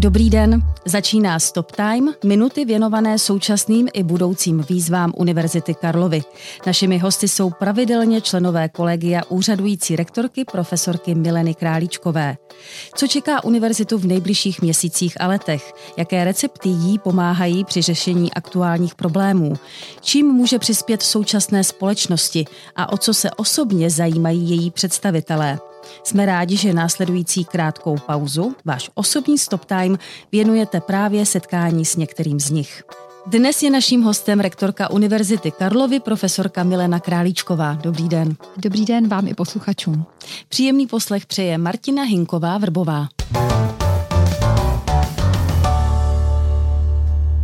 Dobrý den, začíná Stop Time, minuty věnované současným i budoucím výzvám Univerzity Karlovy. Našimi hosty jsou pravidelně členové kolegia úřadující rektorky profesorky Mileny Králíčkové. Co čeká univerzitu v nejbližších měsících a letech? Jaké recepty jí pomáhají při řešení aktuálních problémů? Čím může přispět současné společnosti a o co se osobně zajímají její představitelé? Jsme rádi, že následující krátkou pauzu, váš osobní stop time, věnujete právě setkání s některým z nich. Dnes je naším hostem rektorka Univerzity Karlovy, profesorka Milena Králíčková. Dobrý den. Dobrý den vám i posluchačům. Příjemný poslech přeje Martina Hinková Vrbová.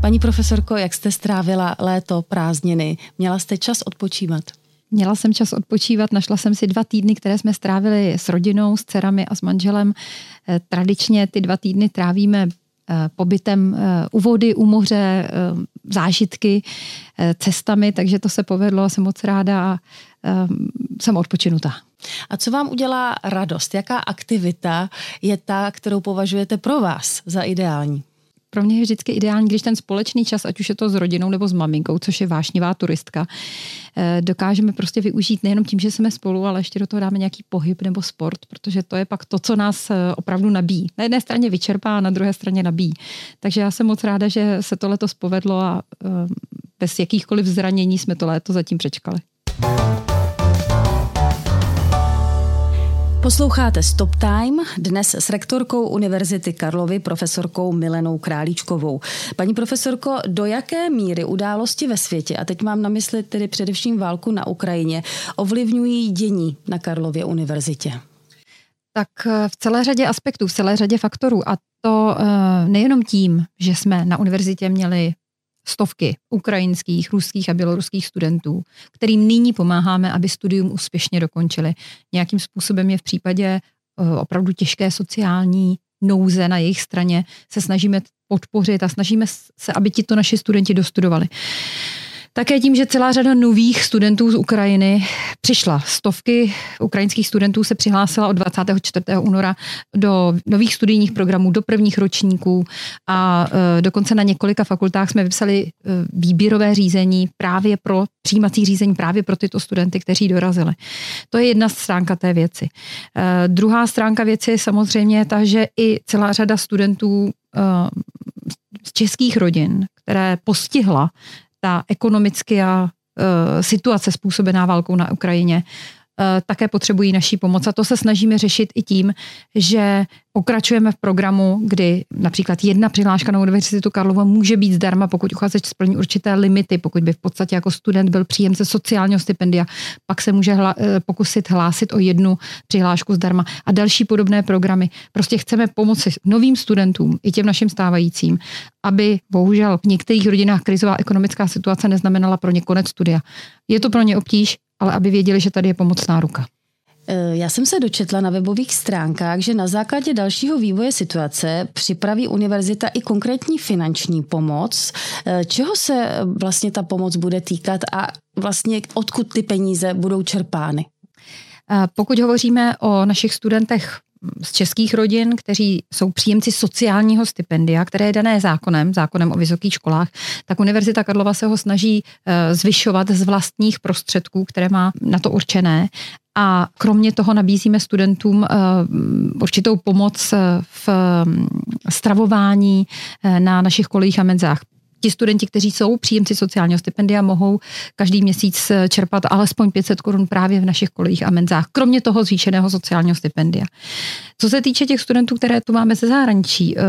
Paní profesorko, jak jste strávila léto, prázdniny? Měla jste čas odpočívat? Měla jsem čas odpočívat, našla jsem si dva týdny, které jsme strávili s rodinou, s dcerami a s manželem. Eh, tradičně ty dva týdny trávíme eh, pobytem eh, u vody, u moře, zážitky, cestami, takže to se povedlo, jsem moc ráda a jsem odpočinutá. A co vám udělá radost? Jaká aktivita je ta, kterou považujete pro vás za ideální? Pro mě je vždycky ideální, když ten společný čas, ať už je to s rodinou nebo s maminkou, což je vášnivá turistka, eh, dokážeme prostě využít nejenom tím, že jsme spolu, ale ještě do toho dáme nějaký pohyb nebo sport, protože to je pak to, co nás eh, opravdu nabíjí. Na jedné straně vyčerpá a na druhé straně nabíjí. Takže já jsem moc ráda, že se to letos povedlo a eh, bez jakýchkoliv zranění jsme to léto zatím přečkali. Posloucháte Stop Time, dnes s rektorkou Univerzity Karlovy, profesorkou Milenou Králíčkovou. Paní profesorko, do jaké míry události ve světě, a teď mám na mysli tedy především válku na Ukrajině, ovlivňují dění na Karlově univerzitě? Tak eh, v celé řadě aspektů, v celé řadě faktorů. A to eh, nejenom tím, že jsme na univerzitě měli stovky ukrajinských, ruských a běloruských studentů, kterým nyní pomáháme, aby studium úspěšně dokončili. Nějakým způsobem je v případě eh, opravdu těžké sociální nouze na jejich straně se snažíme podpořit a snažíme se, aby ti to naši studenti dostudovali. Také tím, že celá řada nových studentů z Ukrajiny přišla. Stovky ukrajinských studentů se přihlásila od 24. února do nových studijních programů, do prvních ročníků a e, dokonce na několika fakultách jsme vypsali e, výběrové řízení právě pro přijímací řízení právě pro tyto studenty, kteří dorazili. To je jedna stránka té věci. E, druhá stránka věci je samozřejmě ta, že i celá řada studentů z českých rodin, které postihla ta ekonomická uh, situace způsobená válkou na Ukrajině Eh, také potřebují naší pomoc. A to se snažíme řešit i tím, že pokračujeme v programu, kdy například jedna přihláška na Univerzitu Karlova může být zdarma, pokud uchazeč splní určité limity, pokud by v podstatě jako student byl příjemce sociálního stipendia, pak se může hla, eh, pokusit hlásit o jednu přihlášku zdarma a další podobné programy. Prostě chceme pomoci novým studentům i těm našim stávajícím, aby bohužel v některých rodinách krizová ekonomická situace neznamenala pro ně konec studia. Je to pro ně obtíž, ale aby věděli, že tady je pomocná ruka. E, já jsem se dočetla na webových stránkách, že na základě dalšího vývoje situace připraví univerzita i konkrétní finanční pomoc. E, čeho se vlastně ta pomoc bude týkat a vlastně odkud ty peníze budou čerpány? Pokud hovoříme o našich studentech z českých rodin, kteří jsou příjemci sociálního stipendia, které je dané zákonem, zákonem o vysokých školách, tak Univerzita Karlova se ho snaží eh, zvyšovat z vlastních prostředků, které má na to určené. A kromě toho nabízíme studentům eh, určitou pomoc eh, v mm, stravování na našich kolejích a menzách ti studenti, kteří jsou příjemci sociálního stipendia, mohou každý měsíc eh, čerpat alespoň 500 korun právě v našich kolejích a menzách, kromě toho zvýšeného sociálního stipendia. Co se týče těch studentů, které tu máme ze zahraničí, eh,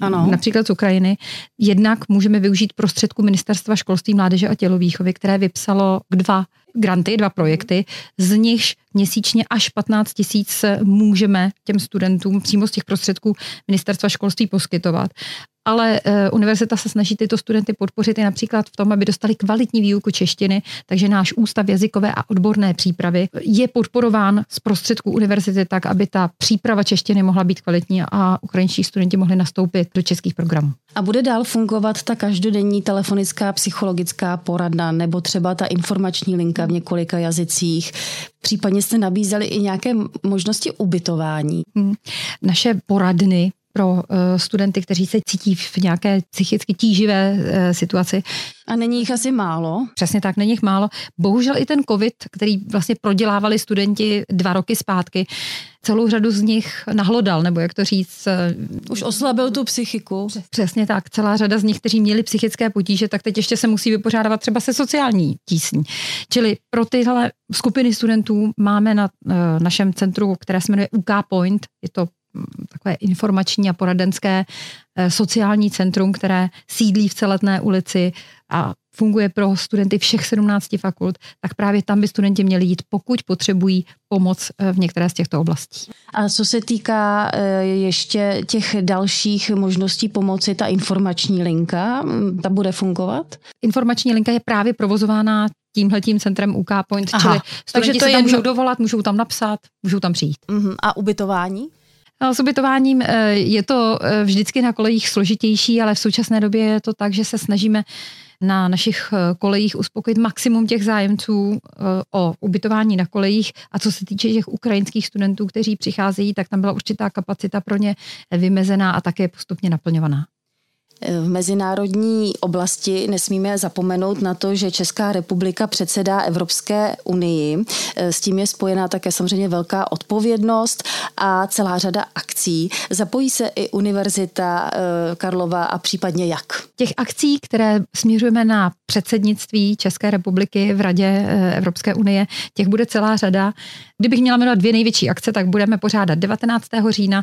ano. například z Ukrajiny, jednak můžeme využít prostředku Ministerstva školství, mládeže a tělovýchovy, které vypsalo dva granty, dva projekty, z nichž měsíčně až 15 tisíc můžeme těm studentům přímo z těch prostředků ministerstva školství poskytovat ale e, univerzita se snaží tyto studenty podpořit i například v tom, aby dostali kvalitní výuku češtiny, takže náš ústav jazykové a odborné přípravy je podporován z prostředků univerzity tak, aby ta příprava češtiny mohla být kvalitní a ukrajinští studenti mohli nastoupit do českých programů. A bude dál fungovat ta každodenní telefonická psychologická poradna nebo třeba ta informační linka v několika jazycích? Případně jste nabízeli i nějaké možnosti ubytování? Hmm. Naše poradny pro studenty, kteří se cítí v nějaké psychicky tíživé situaci. A není jich asi málo? Přesně tak, není jich málo. Bohužel i ten covid, který vlastně prodělávali studenti dva roky zpátky, celou řadu z nich nahlodal, nebo jak to říct. Eh, Už oslabil tu psychiku. Přesně tak. Celá řada z nich, kteří měli psychické potíže, tak teď ještě se musí vypořádávat třeba se sociální tísní. Čili pro tyhle skupiny studentů máme na našem centru, které se jmenuje UK Point, je to takové informační a poradenské eh, sociální centrum, které sídlí v celetné ulici a funguje pro studenty všech 17 fakult, tak právě tam by studenti měli jít, pokud potřebují pomoc eh, v některé z těchto oblastí. A co se týká eh, ještě těch dalších možností pomoci, ta informační linka, mm, ta bude fungovat? Informační linka je právě provozována tímhletím centrem UK Point, Aha, čili studenti to se tam můžou dovolat, můžou tam napsat, můžou tam přijít. Uh-huh. A ubytování? S ubytováním eh, je to vždycky na kolejích složitější, ale v současné době je to tak, že se snažíme na našich eh, kolejích uspokojit maximum těch zájemců eh, o ubytování na kolejích. A co se týče těch ukrajinských studentů, kteří přicházejí, tak tam byla určitá kapacita pro ně vymezená a také postupně naplňovaná. V mezinárodní oblasti nesmíme zapomenout na to, že Česká republika předsedá Evropské unii. S tím je spojená také samozřejmě velká odpovědnost a celá řada akcí. Zapojí se i Univerzita eh, Karlova a případně jak? Těch akcí, které směřujeme na předsednictví České republiky v Radě eh, Evropské unie, těch bude celá řada. Kdybych měla jmenovat dvě největší akce, tak budeme pořádat 19. října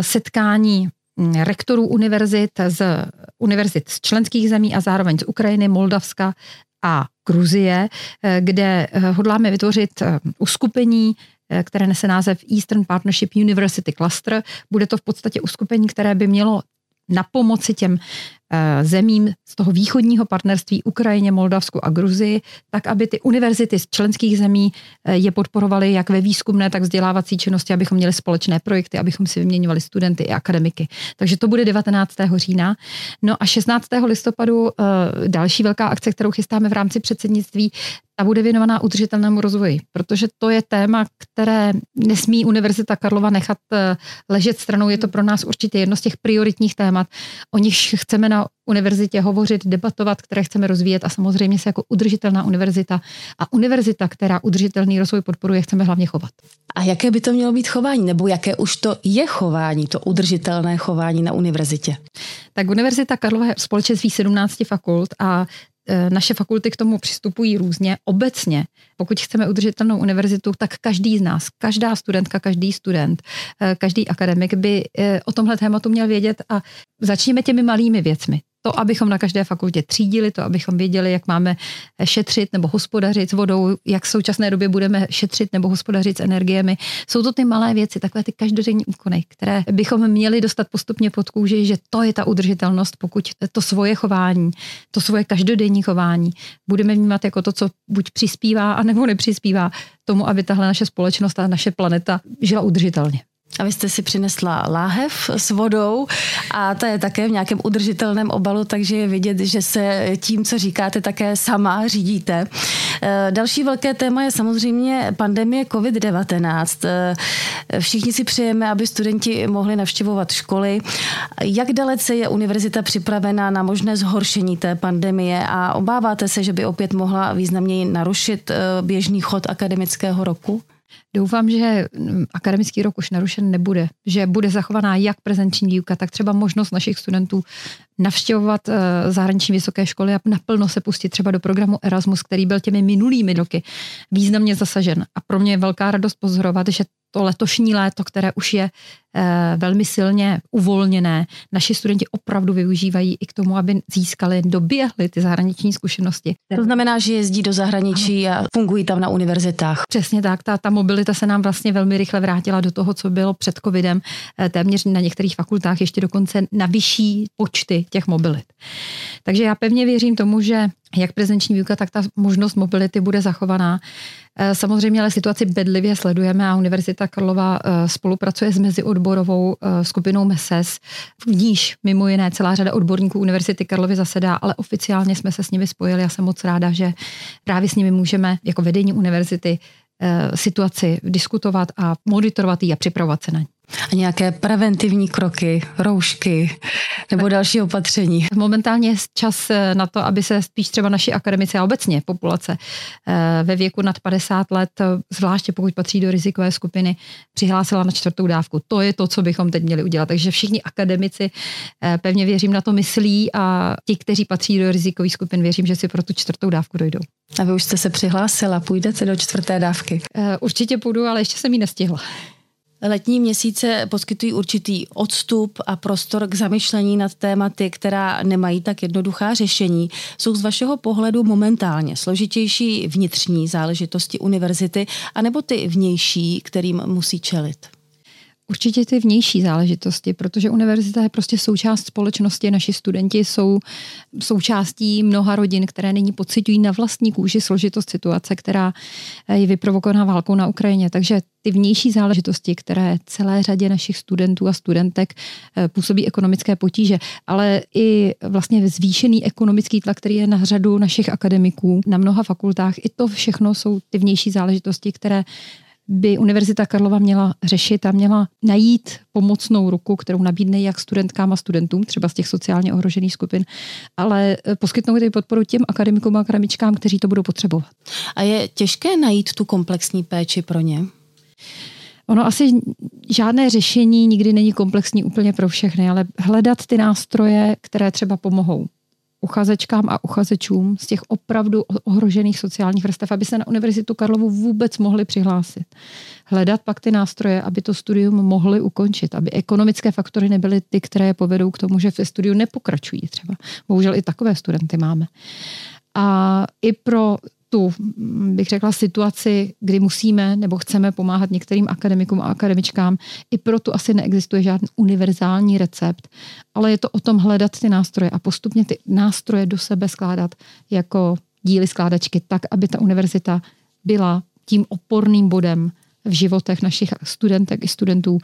setkání rektorů univerzit z univerzit z členských zemí a zároveň z Ukrajiny, Moldavska a Gruzie, eh, kde eh, hodláme vytvořit eh, uskupení, které nese název Eastern Partnership University Cluster. Bude to v podstatě uskupení, které by mělo na pomoci těm zemím z toho východního partnerství Ukrajině, Moldavsku a Gruzii, tak aby ty univerzity z členských zemí eh, je podporovaly jak ve výzkumné, tak vzdělávací činnosti, abychom měli společné projekty, abychom si vyměňovali studenty i akademiky. Takže to bude 19. října. No a 16. listopadu eh, další velká akce, kterou chystáme v rámci předsednictví, ta bude věnovaná udržitelnému rozvoji, protože to je téma, které nesmí Univerzita Karlova nechat ležet stranou. Je to pro nás určitě jedno z těch prioritních témat, o nich chceme na univerzitě hovořit, debatovat, které chceme rozvíjet a samozřejmě se jako udržitelná univerzita a univerzita, která udržitelný rozvoj podporuje, chceme hlavně chovat. A jaké by to mělo být chování, nebo jaké už to je chování, to udržitelné chování na univerzitě? Tak Univerzita Karlova je společenství 17 fakult a naše fakulty k tomu přistupují různě. Obecně, pokud chceme udržitelnou univerzitu, tak každý z nás, každá studentka, každý student, e, každý akademik by e, o tomhle tématu měl vědět a začněme těmi malými věcmi to, abychom na každé fakultě třídili, to, abychom věděli, jak máme šetřit nebo hospodařit s vodou, jak v současné době budeme šetřit nebo hospodařit s energiemi. Jsou to ty malé věci, takové ty každodenní úkony, které bychom měli dostat postupně pod kůži, že to je ta udržitelnost, pokud to svoje chování, to svoje každodenní chování budeme vnímat jako to, co buď přispívá, anebo nepřispívá tomu, aby tahle naše společnost a naše planeta žila udržitelně. A vy jste si přinesla láhev s vodou a ta je také v nějakém udržitelném obalu, takže je vidět, že se tím, co říkáte, také sama řídíte. E, další velké téma je samozřejmě pandemie COVID-19. E, všichni si přejeme, aby studenti mohli navštěvovat školy. Jak dalece je univerzita připravena na možné zhoršení té pandemie a obáváte se, že by opět mohla významněji narušit e, běžný chod akademického roku? Doufám, že mm, akademický rok už narušen nebude, že bude zachovaná jak prezenční výuka, tak třeba možnost našich studentů navštěvovat eh, zahraniční vysoké školy a naplno se pustit třeba do programu Erasmus, který byl těmi minulými roky významně zasažen. A pro mě je velká radost pozorovat, že to letošní léto, které už je eh, velmi silně uvolněné, naši studenti opravdu využívají i k tomu, aby získali, doběhli ty zahraniční zkušenosti. To znamená, že jezdí do zahraničí ano. a fungují tam na univerzitách. Přesně tak, ta, ta mobilita se nám vlastně velmi rychle vrátila do toho, co bylo před covidem, eh, téměř na některých fakultách ještě dokonce na vyšší počty těch mobilit. Takže já pevně věřím tomu, že jak prezenční výuka, tak ta možnost mobility bude zachovaná. Eh, samozřejmě ale situaci bedlivě sledujeme a Univerzita Karlova eh, spolupracuje s meziodborovou eh, skupinou MESES, v níž mimo jiné celá řada odborníků Univerzity Karlovy zasedá, ale oficiálně jsme se s nimi spojili. Já jsem moc ráda, že právě s nimi můžeme jako vedení univerzity situaci diskutovat a monitorovat ji a připravovat se na ní. A nějaké preventivní kroky, roušky nebo další opatření? Momentálně je čas eh, na to, aby se spíš třeba naši akademici a obecně populace eh, ve věku nad 50 let, eh, zvláště pokud patří do rizikové skupiny, přihlásila na čtvrtou dávku. To je to, co bychom teď měli udělat. Takže všichni akademici pevně věřím na to myslí a ti, kteří patří do rizikových skupin, věřím, že si pro tu čtvrtou dávku dojdou. A vy už jste se přihlásila, půjdete do čtvrté dávky? Určitě půjdu, ale ještě jsem ji nestihla. Letní měsíce poskytují určitý odstup a prostor k zamyšlení nad tématy, která nemají tak jednoduchá řešení. Jsou z vašeho pohledu momentálně složitější vnitřní záležitosti univerzity, anebo ty vnější, kterým musí čelit? Určitě ty vnější záležitosti, protože univerzita je prostě součást společnosti. Naši studenti jsou součástí mnoha rodin, které nyní pocitují na vlastní kůži složitost situace, která je vyprovokovaná válkou na Ukrajině. Takže ty vnější záležitosti, které celé řadě našich studentů a studentek eh, působí ekonomické potíže, ale i vlastně zvýšený ekonomický tlak, který je na řadu našich akademiků na mnoha fakultách, i to všechno jsou ty vnější záležitosti, které by Univerzita Karlova měla řešit a měla najít pomocnou ruku, kterou nabídne jak studentkám a studentům, třeba z těch sociálně ohrožených skupin, ale eh, poskytnout i podporu těm akademikům a akademičkám, kteří to budou potřebovat. A je těžké najít tu komplexní péči pro ně? Ono asi žádné řešení nikdy není komplexní úplně pro všechny, ale hledat ty nástroje, které třeba pomohou uchazečkám a uchazečům z těch opravdu ohrožených sociálních vrstev, aby se na Univerzitu Karlovu vůbec mohli přihlásit. Hledat pak ty nástroje, aby to studium mohli ukončit, aby ekonomické faktory nebyly ty, které povedou k tomu, že ve studiu nepokračují třeba. Bohužel i takové studenty máme. A i pro tu, bych řekla, situaci, kdy musíme nebo chceme pomáhat některým akademikům a akademičkám. I proto asi neexistuje žádný univerzální recept, ale je to o tom hledat ty nástroje a postupně ty nástroje do sebe skládat jako díly skládačky, tak, aby ta univerzita byla tím oporným bodem v životech našich studentek i studentů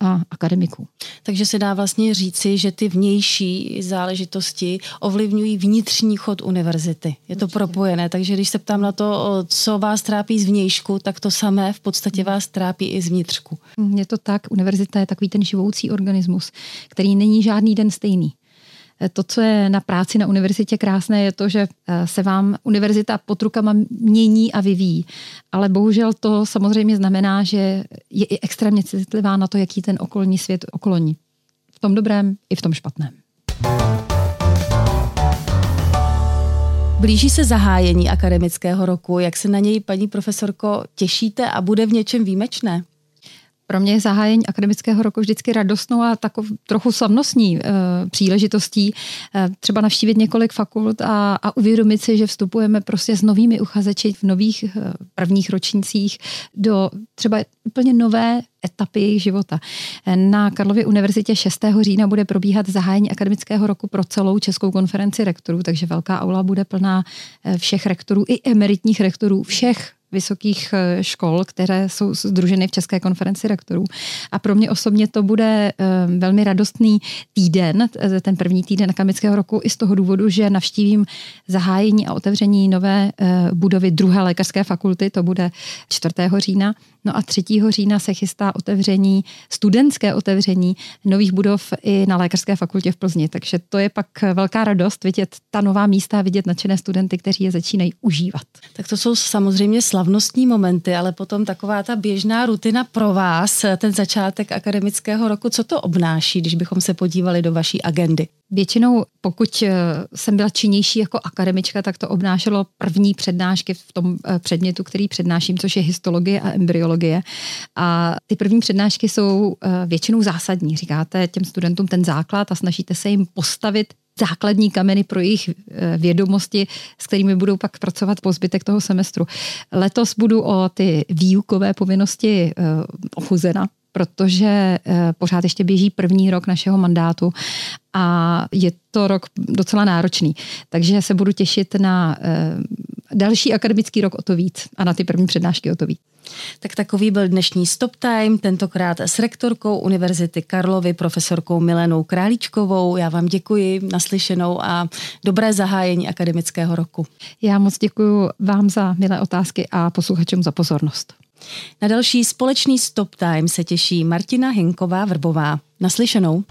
a akademiků. Takže se dá vlastně říci, že ty vnější záležitosti ovlivňují vnitřní chod univerzity. Je to propojené, takže když se ptám na to, co vás trápí z vnějšku, tak to samé v podstatě vás trápí i z vnitřku. Je to tak, univerzita je takový ten živoucí organismus, který není žádný den stejný. To, co je na práci na univerzitě krásné, je to, že eh, se vám univerzita pod rukama mění a vyvíjí. Ale bohužel to samozřejmě znamená, že je i extrémně citlivá na to, jaký ten okolní svět okoloní. V tom dobrém i v tom špatném. Blíží se zahájení akademického roku. Jak se na něj, paní profesorko, těšíte a bude v něčem výjimečné? Pro mě je zahájení akademického roku vždycky radostnou a takov trochu slavnostní e, příležitostí. E, třeba navštívit několik fakult a, a uvědomit si, že vstupujeme prostě s novými uchazeči v nových e, prvních ročnících do třeba úplně nové etapy jejich života. Na Karlově univerzitě 6. října bude probíhat zahájení akademického roku pro celou Českou konferenci rektorů, takže velká aula bude plná všech rektorů i emeritních rektorů všech vysokých eh, škol, které jsou združeny v České konferenci rektorů. A pro mě osobně to bude eh, velmi radostný týden, eh, ten první týden akademického roku, i z toho důvodu, že navštívím zahájení a otevření nové budovy druhé lékařské fakulty, to bude 4. října. No a 3. října se chystá otevření, studentské otevření nových budov i na lékařské fakultě v Plzni. Takže to je pak velká radost vidět ta nová místa vidět nadšené studenty, kteří je začínají užívat. Tak to jsou samozřejmě slavnostní momenty, ale potom taková ta běžná rutina pro vás, ten začátek akademického roku, co to obnáší, když bychom se podívali do vaší agendy? Většinou, pokud eh, jsem byla činnější jako akademička, tak to obnášelo první přednášky v tom eh, předmětu, který přednáším, což je histologie a embryologie. A ty první přednášky jsou eh, většinou zásadní. Říkáte těm studentům ten základ a snažíte se jim postavit základní kameny pro jejich vědomosti, s kterými budou pak pracovat po zbytek toho semestru. Letos budu o ty výukové povinnosti ochuzena, protože pořád ještě běží první rok našeho mandátu a je to rok docela náročný. Takže se budu těšit na eh, další akademický rok o to víc a na ty první přednášky o to víc. Tak takový byl dnešní Stop Time, tentokrát s rektorkou Univerzity Karlovy, profesorkou Milenou Králíčkovou. Já vám děkuji naslyšenou a dobré zahájení akademického roku. Já moc děkuji vám za milé otázky a posluchačům za pozornost. Na další společný Stop Time se těší Martina Hinková Vrbová. Naslyšenou.